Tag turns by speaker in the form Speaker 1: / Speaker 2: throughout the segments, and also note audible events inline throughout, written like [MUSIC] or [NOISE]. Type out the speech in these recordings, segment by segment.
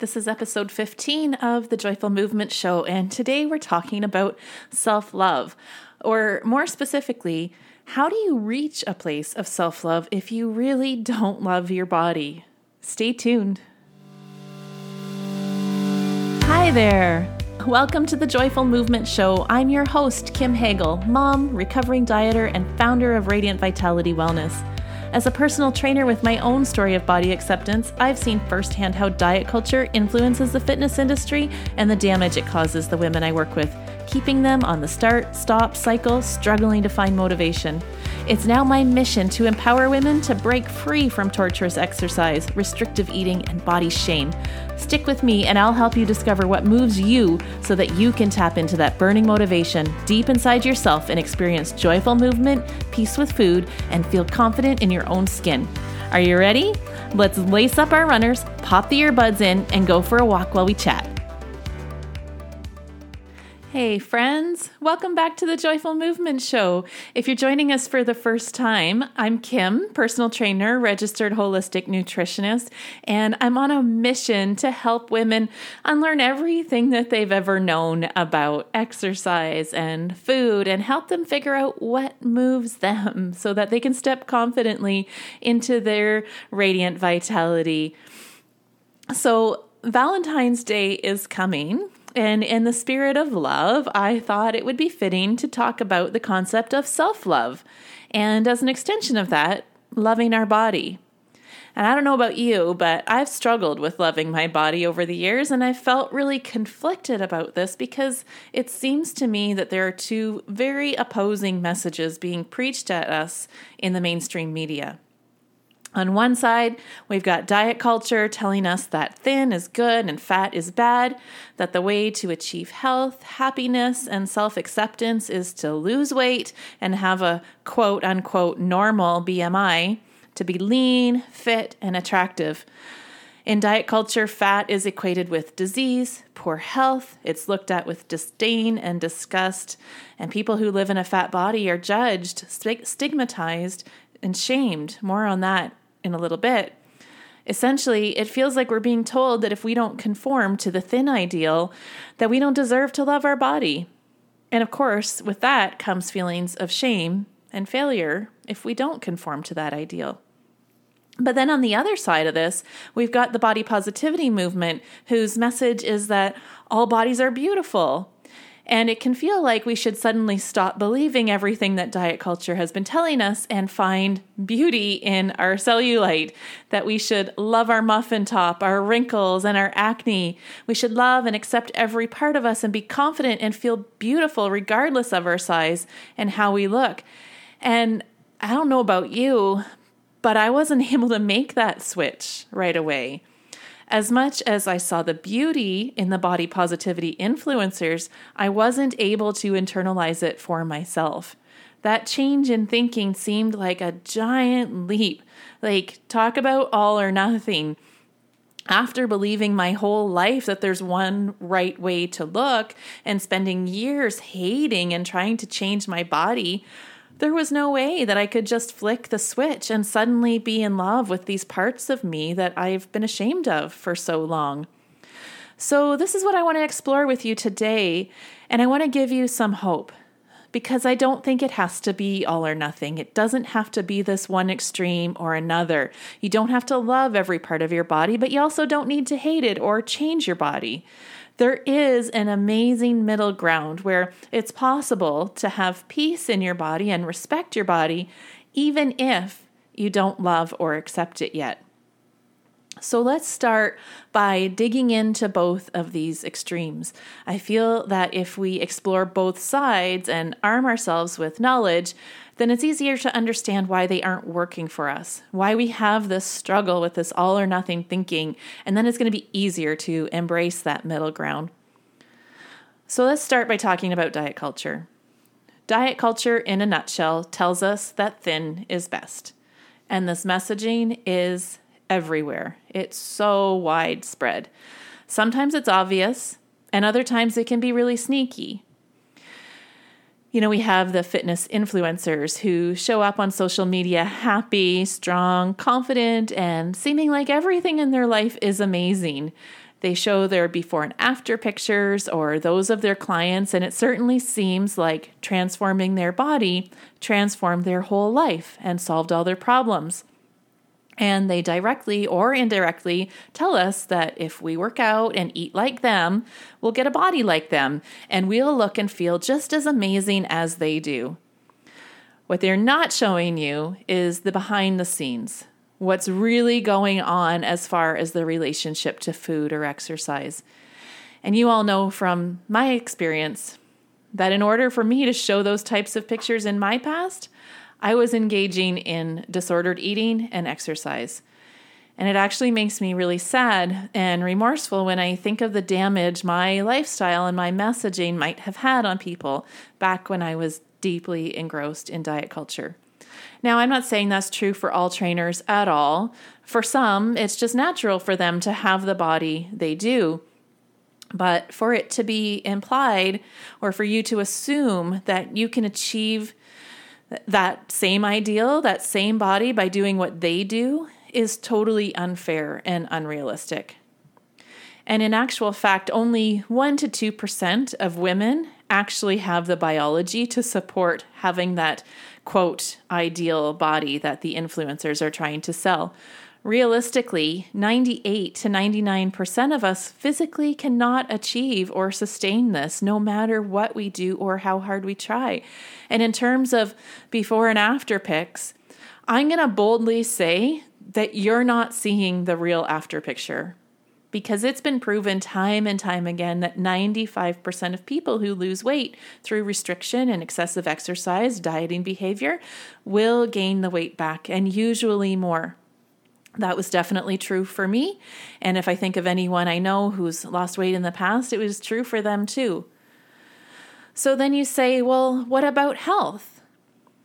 Speaker 1: This is episode 15 of the Joyful Movement Show, and today we're talking about self love, or more specifically, how do you reach a place of self love if you really don't love your body? Stay tuned. Hi there. Welcome to the Joyful Movement Show. I'm your host, Kim Hagel, mom, recovering dieter, and founder of Radiant Vitality Wellness. As a personal trainer with my own story of body acceptance, I've seen firsthand how diet culture influences the fitness industry and the damage it causes the women I work with, keeping them on the start stop cycle, struggling to find motivation. It's now my mission to empower women to break free from torturous exercise, restrictive eating, and body shame. Stick with me, and I'll help you discover what moves you so that you can tap into that burning motivation deep inside yourself and experience joyful movement, peace with food, and feel confident in your own skin. Are you ready? Let's lace up our runners, pop the earbuds in, and go for a walk while we chat. Hey, friends, welcome back to the Joyful Movement Show. If you're joining us for the first time, I'm Kim, personal trainer, registered holistic nutritionist, and I'm on a mission to help women unlearn everything that they've ever known about exercise and food and help them figure out what moves them [LAUGHS] so that they can step confidently into their radiant vitality. So, Valentine's Day is coming, and in the spirit of love, I thought it would be fitting to talk about the concept of self love. And as an extension of that, loving our body. And I don't know about you, but I've struggled with loving my body over the years, and I've felt really conflicted about this because it seems to me that there are two very opposing messages being preached at us in the mainstream media. On one side, we've got diet culture telling us that thin is good and fat is bad, that the way to achieve health, happiness, and self acceptance is to lose weight and have a quote unquote normal BMI, to be lean, fit, and attractive. In diet culture, fat is equated with disease, poor health, it's looked at with disdain and disgust, and people who live in a fat body are judged, stigmatized, and shamed. More on that in a little bit. Essentially, it feels like we're being told that if we don't conform to the thin ideal, that we don't deserve to love our body. And of course, with that comes feelings of shame and failure if we don't conform to that ideal. But then on the other side of this, we've got the body positivity movement, whose message is that all bodies are beautiful and it can feel like we should suddenly stop believing everything that diet culture has been telling us and find beauty in our cellulite. That we should love our muffin top, our wrinkles, and our acne. We should love and accept every part of us and be confident and feel beautiful regardless of our size and how we look. And I don't know about you, but I wasn't [LAUGHS] able to make that switch right away. As much as I saw the beauty in the body positivity influencers, I wasn't able to internalize it for myself. That change in thinking seemed like a giant leap. Like, talk about all or nothing. After believing my whole life that there's one right way to look and spending years hating and trying to change my body, there was no way that I could just flick the switch and suddenly be in love with these parts of me that I've been ashamed of for so long. So, this is what I want to explore with you today, and I want to give you some hope because I don't think it has to be all or nothing. It doesn't have to be this one extreme or another. You don't have to love every part of your body, but you also don't need to hate it or change your body there is an amazing middle ground where it's possible to have peace in your body and respect your body, even if you don't love or accept it yet. So let's start by digging into both of these extremes. I feel that if we explore both sides and arm ourselves with knowledge, then it's easier to understand why they aren't working for us, why we have this struggle with this all or nothing thinking, and then it's going to be easier to embrace that middle ground. So let's start by talking about diet culture. Diet culture, in a nutshell, tells us that thin is best. And this messaging is everywhere. It's so widespread. Sometimes it's obvious, and other times it can be really sneaky. You know, we have the fitness influencers who show up on social media happy, strong, confident, and seeming like everything in their life is amazing. They show their before and after pictures or those of their clients, and it certainly seems like transforming their body transformed their whole life and solved all their problems. And they directly or indirectly tell us that if we work out and eat like them, we'll get a body like them and we'll look and feel just as amazing as they do. What they're not showing you is the behind the scenes, what's really going on as far as the relationship to food or exercise. And you all know from my experience that in order for me to show those types of pictures in my past, I was engaging in disordered eating and exercise. And it actually makes me really sad and remorseful when I think of the damage my lifestyle and my messaging might have had on people back when I was deeply engrossed in diet culture. Now, I'm not saying that's true for all trainers at all. For some, it's just natural for them to have the body they do. But for it to be implied or for you to assume that you can achieve that same ideal, that same body by doing what they do is totally unfair and unrealistic. And in actual fact, only 1 to 2% of women actually have the biology to support having that quote ideal body that the influencers are trying to sell. Realistically, 98 to 99% of us physically cannot achieve or sustain this no matter what we do or how hard we try. And in terms of before and after pics, I'm going to boldly say that you're not seeing the real after picture because it's been proven time and time again that 95% of people who lose weight through restriction and excessive exercise, dieting behavior, will gain the weight back and usually more. That was definitely true for me. And if I think of anyone I know who's lost weight in the past, it was true for them too. So then you say, well, what about health?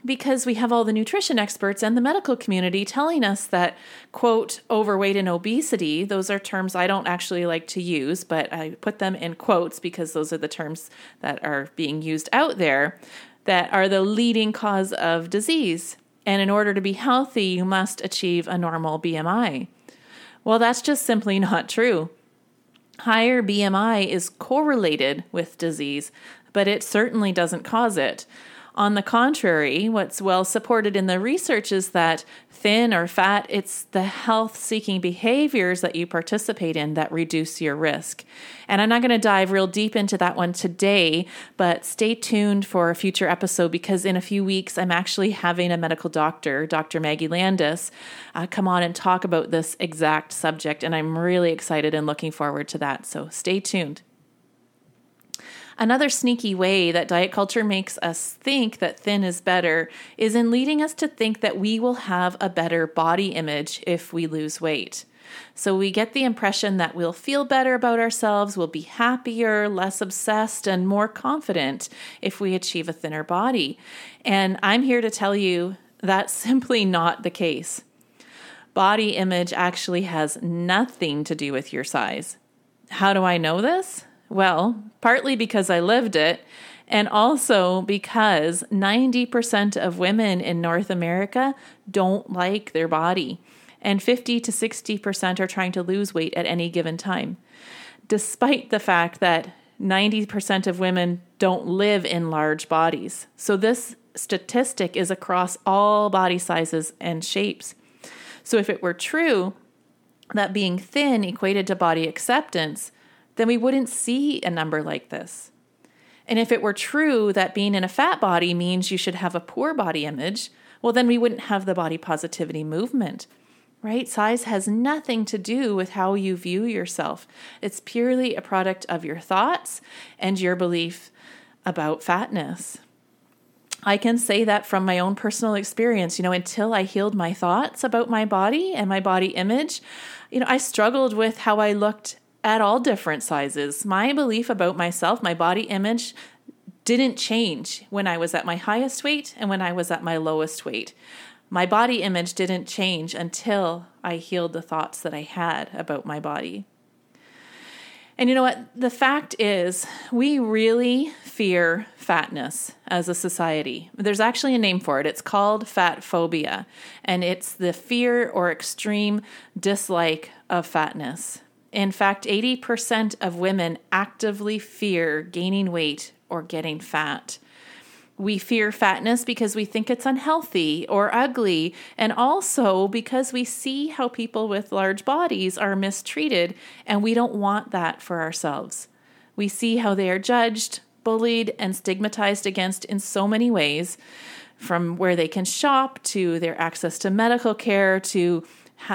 Speaker 1: because we have all the nutrition experts and the medical community telling us that, quote, overweight and obesity, those are terms I don't actually like to use, but I put them in quotes because those are the terms that are being used out there, that are the leading cause of disease. And in order to be healthy, you must achieve a normal BMI. Well, that's just simply [LAUGHS] not true. Higher BMI is correlated with disease, but it certainly doesn't cause it. On the contrary, what's well supported in the research is that thin or fat, it's the health seeking behaviors that you participate in that reduce your risk. And I'm not going to dive real deep into that one today, but stay tuned for a future episode because in a few weeks, I'm actually having a medical doctor, Dr. Maggie Landis, uh, come on and talk about this exact subject. And I'm really excited and looking forward to that. So stay tuned. Another sneaky way that diet culture makes us think that thin is better is in leading us to think that we will have a better body image if we lose weight. So we get the impression that we'll feel better about ourselves, we'll be happier, less obsessed, and more confident if we achieve a thinner body. And I'm here to tell you that's [LAUGHS] simply not the case. Body image actually has nothing to do with your size. How do I know this? Well, partly because I lived it, and also because 90% of women in North America don't like their body, and 50 to 60% are trying to lose weight at any given time, despite the fact that 90% of women don't live in large bodies. So, this statistic is across all body sizes and shapes. So, if it were true that being thin equated to body acceptance, then we wouldn't see a number like this. And if it were true that being in a fat body means you should have a poor body image, well, then we wouldn't have the body positivity movement, right? Size has nothing to do with how you view yourself. It's purely a product of your thoughts and your belief about fatness. I can say that from my own personal experience. You know, until I healed my thoughts about my body and my body image, you know, I struggled with how I looked at all different sizes. My belief about myself, my body image, didn't change when I was at my highest weight and when I was at my lowest weight. My body image didn't change until I healed the thoughts that I had about my body. And you know what? The fact is, we really fear fatness as a society. There's actually a name for it. It's called fat phobia, and it's the fear or extreme dislike of fatness. In fact, 80% of women actively fear gaining weight or getting fat. We fear fatness because we think it's unhealthy or ugly, and also because we see how people with large bodies are mistreated, and we don't want that for ourselves. We see how they are judged, bullied, and stigmatized against in so many ways from where they can shop to their access to medical care to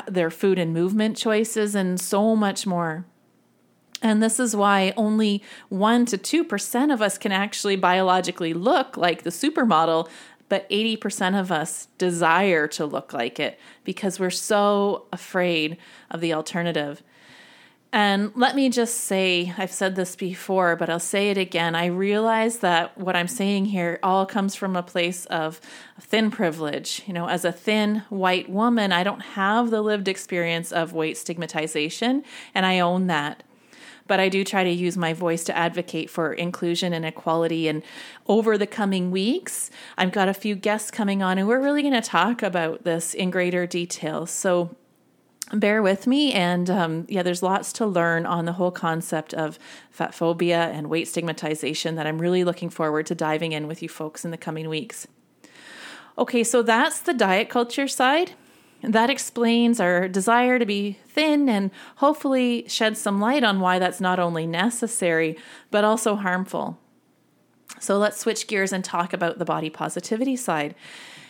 Speaker 1: their food and movement choices, and so much more. And this is why only 1 to 2% of us can actually biologically look like the supermodel, but 80% of us desire to look like it because we're so afraid of the alternative. And let me just say, I've said this before, but I'll say it again. I realize that what I'm saying here all comes from a place of thin privilege. You know, as a thin white woman, I don't have the lived experience of weight stigmatization, and I own that but I do try to use my voice to advocate for inclusion and equality. And over the coming weeks, I've got a few guests coming on, and we're really going to talk about this in greater detail. So bear with me. And um, yeah there's lots to learn on the whole concept of fat phobia and weight stigmatization that i'm really looking forward to diving in with you folks in the coming weeks. Okay so that's the diet culture side. That explains our desire to be thin and hopefully shed some light on why that's not only necessary, but also harmful. So let's switch gears and talk about the body positivity side.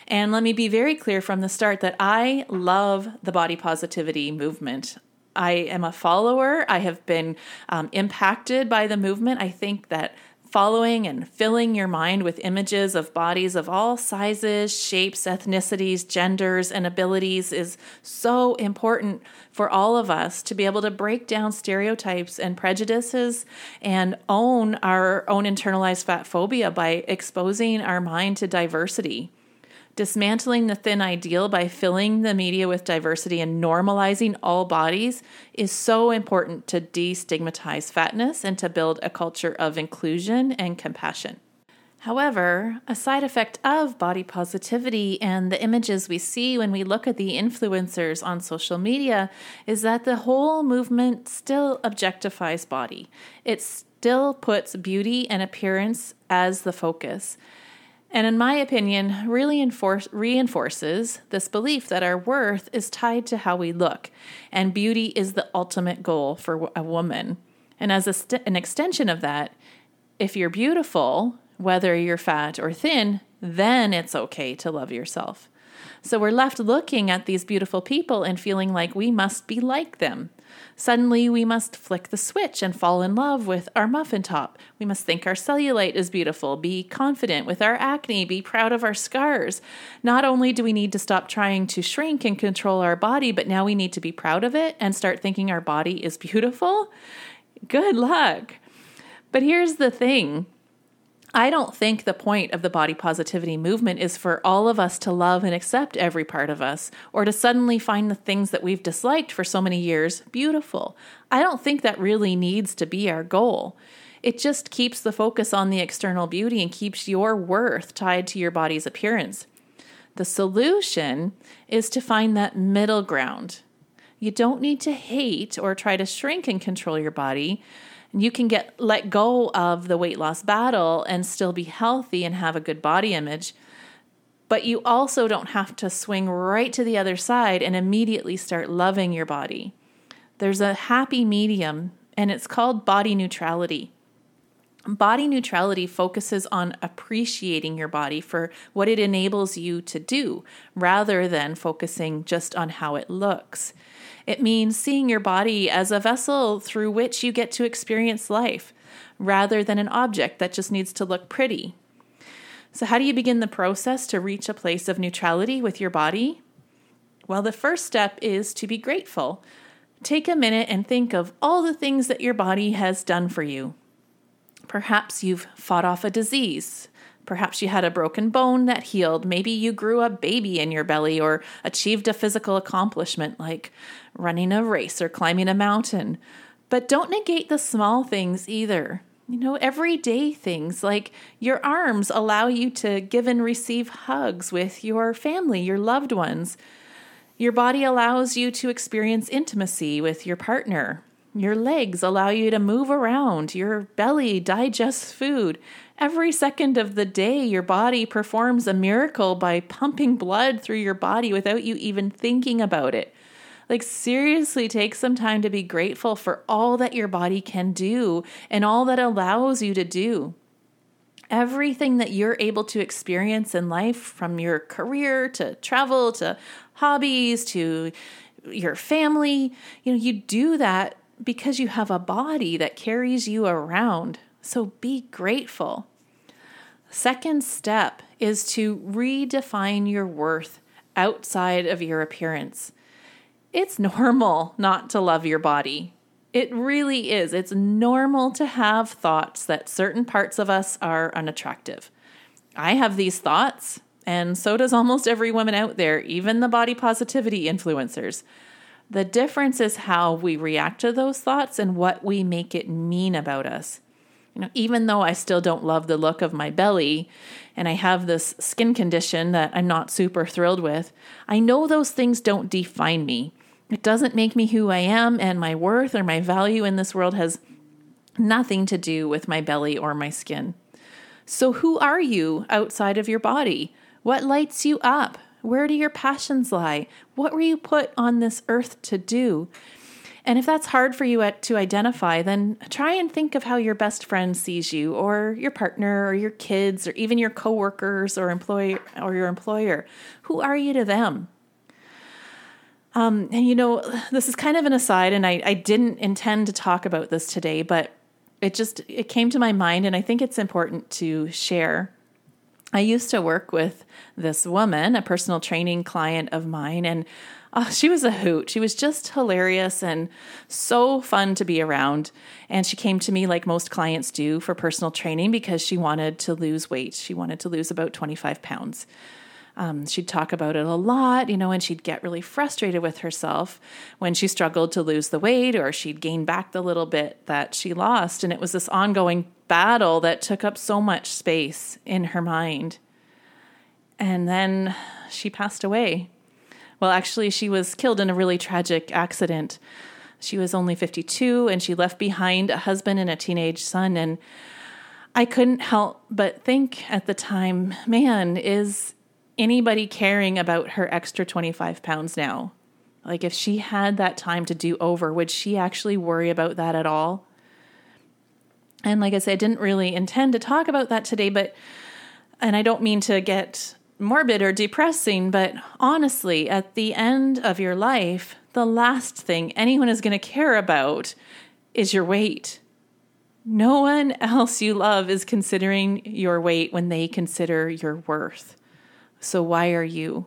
Speaker 1: And let me be very clear from the start that I love the body positivity movement. I am a follower. I have been um, impacted by the movement. I think that following and filling your mind with images of bodies of all sizes, shapes, ethnicities, genders, and abilities is so important for all of us to be able to break down stereotypes and prejudices and own our own internalized fat phobia by exposing our mind to diversity. Dismantling the thin ideal by filling the media with diversity and normalizing all bodies is so important to destigmatize fatness and to build a culture of inclusion and compassion. However, a side effect of body positivity and the images we see when we look at the influencers on social media is that the whole movement still objectifies body. It still puts beauty and appearance as the focus and in my opinion, really enforce, reinforces this belief that our worth is tied to how we look, and beauty is the ultimate goal for a woman. And as st- an extension of that, if you're beautiful, whether you're fat or thin, then it's okay to love yourself. So we're left looking at these beautiful people and feeling like we must be like them. Suddenly, we must flick the switch and fall in love with our muffin top. We must think our cellulite is beautiful, be confident with our acne, be proud of our scars. Not only do we need to stop trying to shrink and control our body, but now we need to be proud of it and start thinking our body is beautiful. Good luck. But here's the thing I don't think the point of the body positivity movement is for all of us to love and accept every part of us or to suddenly find the things that we've disliked for so many years beautiful. I don't think that really needs to be our goal. It just keeps the focus on the external beauty and keeps your worth tied to your body's appearance. The solution is to find that middle ground. You don't need to hate or try to shrink and control your body. You can get let go of the weight loss battle and still be healthy and have a good body image. But you also don't have to swing right to the other side and immediately start loving your body. There's a happy medium and it's called body neutrality Body neutrality focuses on appreciating your body for what it enables you to do rather than focusing just on how it looks. It means seeing your body as a vessel through which you get to experience life rather than an object that just needs to look pretty. So, how do you begin the process to reach a place of neutrality with your body? Well, the first step is to be grateful. Take a minute and think of all the things that your body has done for you. Perhaps you've fought off a disease, Perhaps you had a broken bone that healed. Maybe you grew a baby in your belly or achieved a physical accomplishment like running a race or climbing a mountain. But don't negate the small things either. You know, everyday things like your arms allow you to give and receive hugs with your family, your loved ones. Your body allows you to experience intimacy with your partner. Your legs allow you to move around. Your belly digests food. Every second of the day, your body performs a miracle by pumping blood through your body without you even thinking about it. Like, seriously, take some time to be grateful for all that your body can do and all that allows you to do. Everything that you're able to experience in life, from your career to travel to hobbies to your family, you know, you do that because you have a body that carries you around. So be grateful. Second step is to redefine your worth outside of your appearance it's normal not to love your body. It really is. It's normal to have thoughts that certain parts of us are unattractive. I have these thoughts, and so does almost every woman out there, even the body positivity influencers. The difference is how we react to those thoughts and what we make it mean about us. You know, even though I still don't love the look of my belly and I have this skin condition that I'm not super thrilled with, I know those things don't define me. It doesn't make me who I am, and my worth or my value in this world has nothing to do with my belly or my skin. So, who are you outside of your body? What lights you up? Where do your passions lie? What were you put on this earth to do? And if that's hard for you to identify, then try and think of how your best friend sees you, or your partner, or your kids, or even your coworkers, or employer, or your employer. Who are you to them? Um, and you know, this is kind of an aside, and I, I didn't intend to talk about this today, but it just it came to my mind, and I think it's important to share. I used to work with this woman, a personal training client of mine, and oh, she was a hoot. She was just hilarious and so fun to be around. And she came to me like most clients do for personal training because she wanted to lose weight. She wanted to lose about 25 pounds. Um, she'd talk about it a lot, you know, and she'd get really frustrated with herself when she struggled to lose the weight or she'd gain back the little bit that she lost. And it was this ongoing battle that took up so much space in her mind. And then she passed away. Well, actually, she was killed in a really tragic accident. She was only 52 and she left behind a husband and a teenage son. And I couldn't help but think at the time, man, is anybody caring about her extra 25 pounds now? Like, if she had that time to do over, would she actually worry about that at all? And like I said, I didn't really intend to talk about that today, but, and I don't mean to get morbid or depressing, but honestly, at the end of your life, the last thing anyone is going to care about is your weight. No one else you love is considering your weight when they consider your worth. So why are you?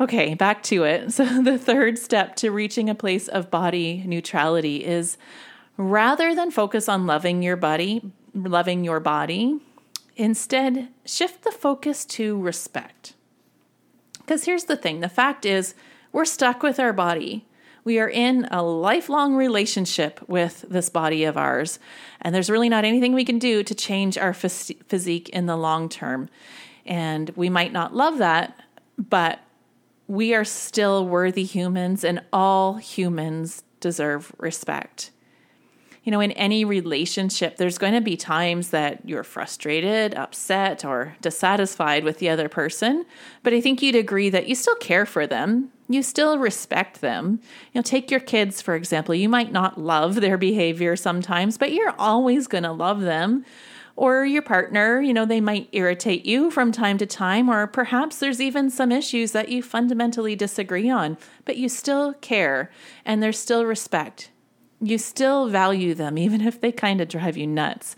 Speaker 1: Okay, back to it. [LAUGHS] So, the third step to reaching a place of body neutrality is rather than focus on loving your body, loving your body, instead shift the focus to respect. Because here's the thing the fact is, we're stuck with our body. We are in a lifelong relationship with this body of ours, and there's really not anything we can do to change our phys- physique in the long term. And we might not love that, but we are still worthy humans, and all humans deserve respect you know, in any relationship, there's going to be times that you're frustrated, upset, or dissatisfied with the other person. But I think you'd agree that you still care for them. You still respect them. You know, take your kids, for example. You might not love their behavior sometimes, but you're always going to love them. Or your partner, you know, they might irritate you from time to time, or perhaps there's even some issues that you fundamentally disagree on, but you still care and there's still respect you still value them, even if they kind of drive you nuts.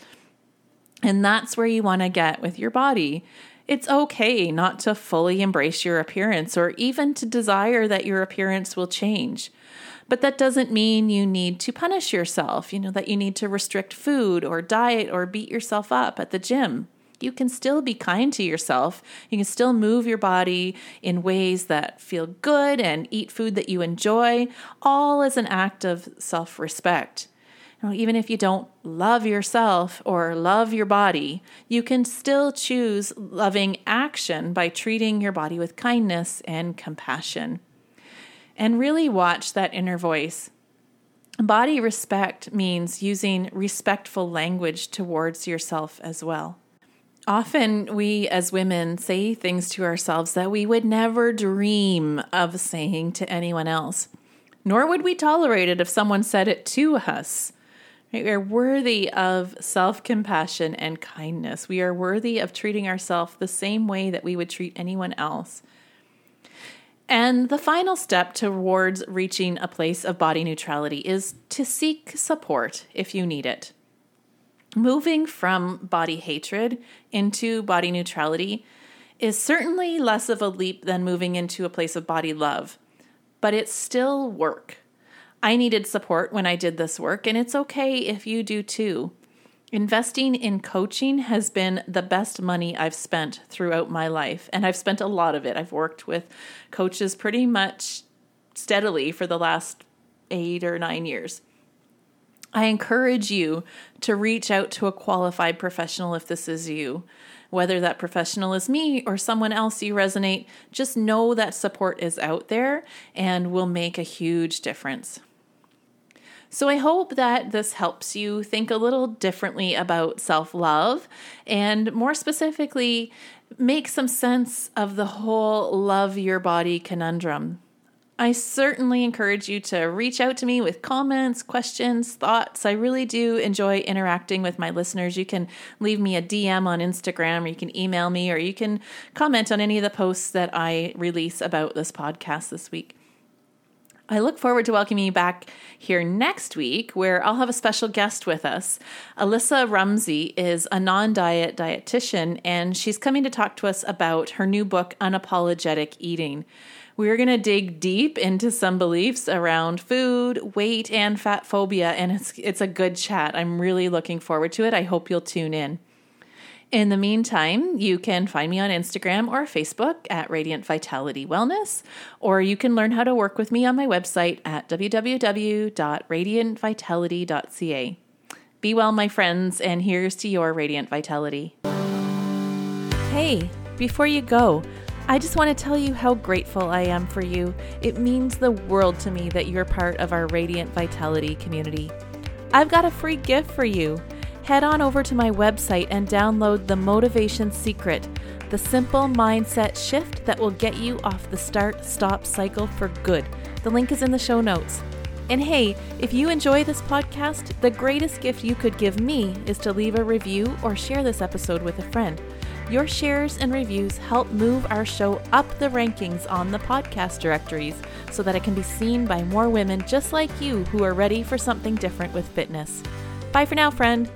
Speaker 1: And that's where you want to get with your body. It's okay not to fully embrace your appearance or even to desire that your appearance will change. But that doesn't mean you need to punish yourself, you know, that you need to restrict food or diet or beat yourself up at the gym you can still be kind to yourself. You can still move your body in ways that feel good and eat food that you enjoy, all as an act of self respect. even if you don't love yourself or love your body, you can still choose loving action by treating your body with kindness and compassion. And really watch that inner voice. Body respect means using respectful language towards yourself as well. Often, we as women say things to ourselves that we would never dream of saying to anyone else, nor would we tolerate it if someone said it to us. We are worthy of self compassion and kindness. We are worthy of treating ourselves the same way that we would treat anyone else. And the final step towards reaching a place of body neutrality is to seek support if you need it. Moving from body hatred into body neutrality is certainly less of a leap than moving into a place of body love, but it's still work. I needed support when I did this work, and it's okay if you do too. Investing in coaching has been the best money I've spent throughout my life, and I've spent a lot of it. I've worked with coaches pretty much steadily for the last eight or nine years. I encourage you to reach out to a qualified professional if this is you. Whether that professional is me or someone else you resonate, just know that support is out there and will make a huge difference. So I hope that this helps you think a little differently about self love and more specifically, make some sense of the whole love your body conundrum. I certainly encourage you to reach out to me with comments, questions, thoughts. I really do enjoy interacting with my listeners. You can leave me a DM on Instagram, or you can email me, or you can comment on any of the posts that I release about this podcast this week. I look forward to welcoming you back here next week, where I'll have a special guest with us. Alissa Rumsey is a non diet dietitian, and she's coming to talk to us about her new book, Unapologetic Eating. We're going to dig deep into some beliefs around food, weight, and fat phobia, and it's, it's a good chat. I'm really looking forward to it. I hope you'll tune in. In the meantime, you can find me on Instagram or Facebook at Radiant Vitality Wellness, or you can learn how to work with me on my website at www.radiantvitality.ca. Be well, my friends, and here's to your radiant vitality. Hey, before you go, I just want to tell you how grateful I am for you. It means the world to me that you're part of our Radiant Vitality community. I've got a free gift for you head on over to my website and download the Motivation Secret, the simple mindset shift that will get you off the start stop cycle for good. The link is in the show notes. And hey, if you enjoy this podcast, the greatest gift you could give me is to leave a review or share this episode with a friend. Your shares and reviews help move our show up the rankings on the podcast directories so that it can be seen by more women just like you who are ready for something different with fitness. Bye for now, friend.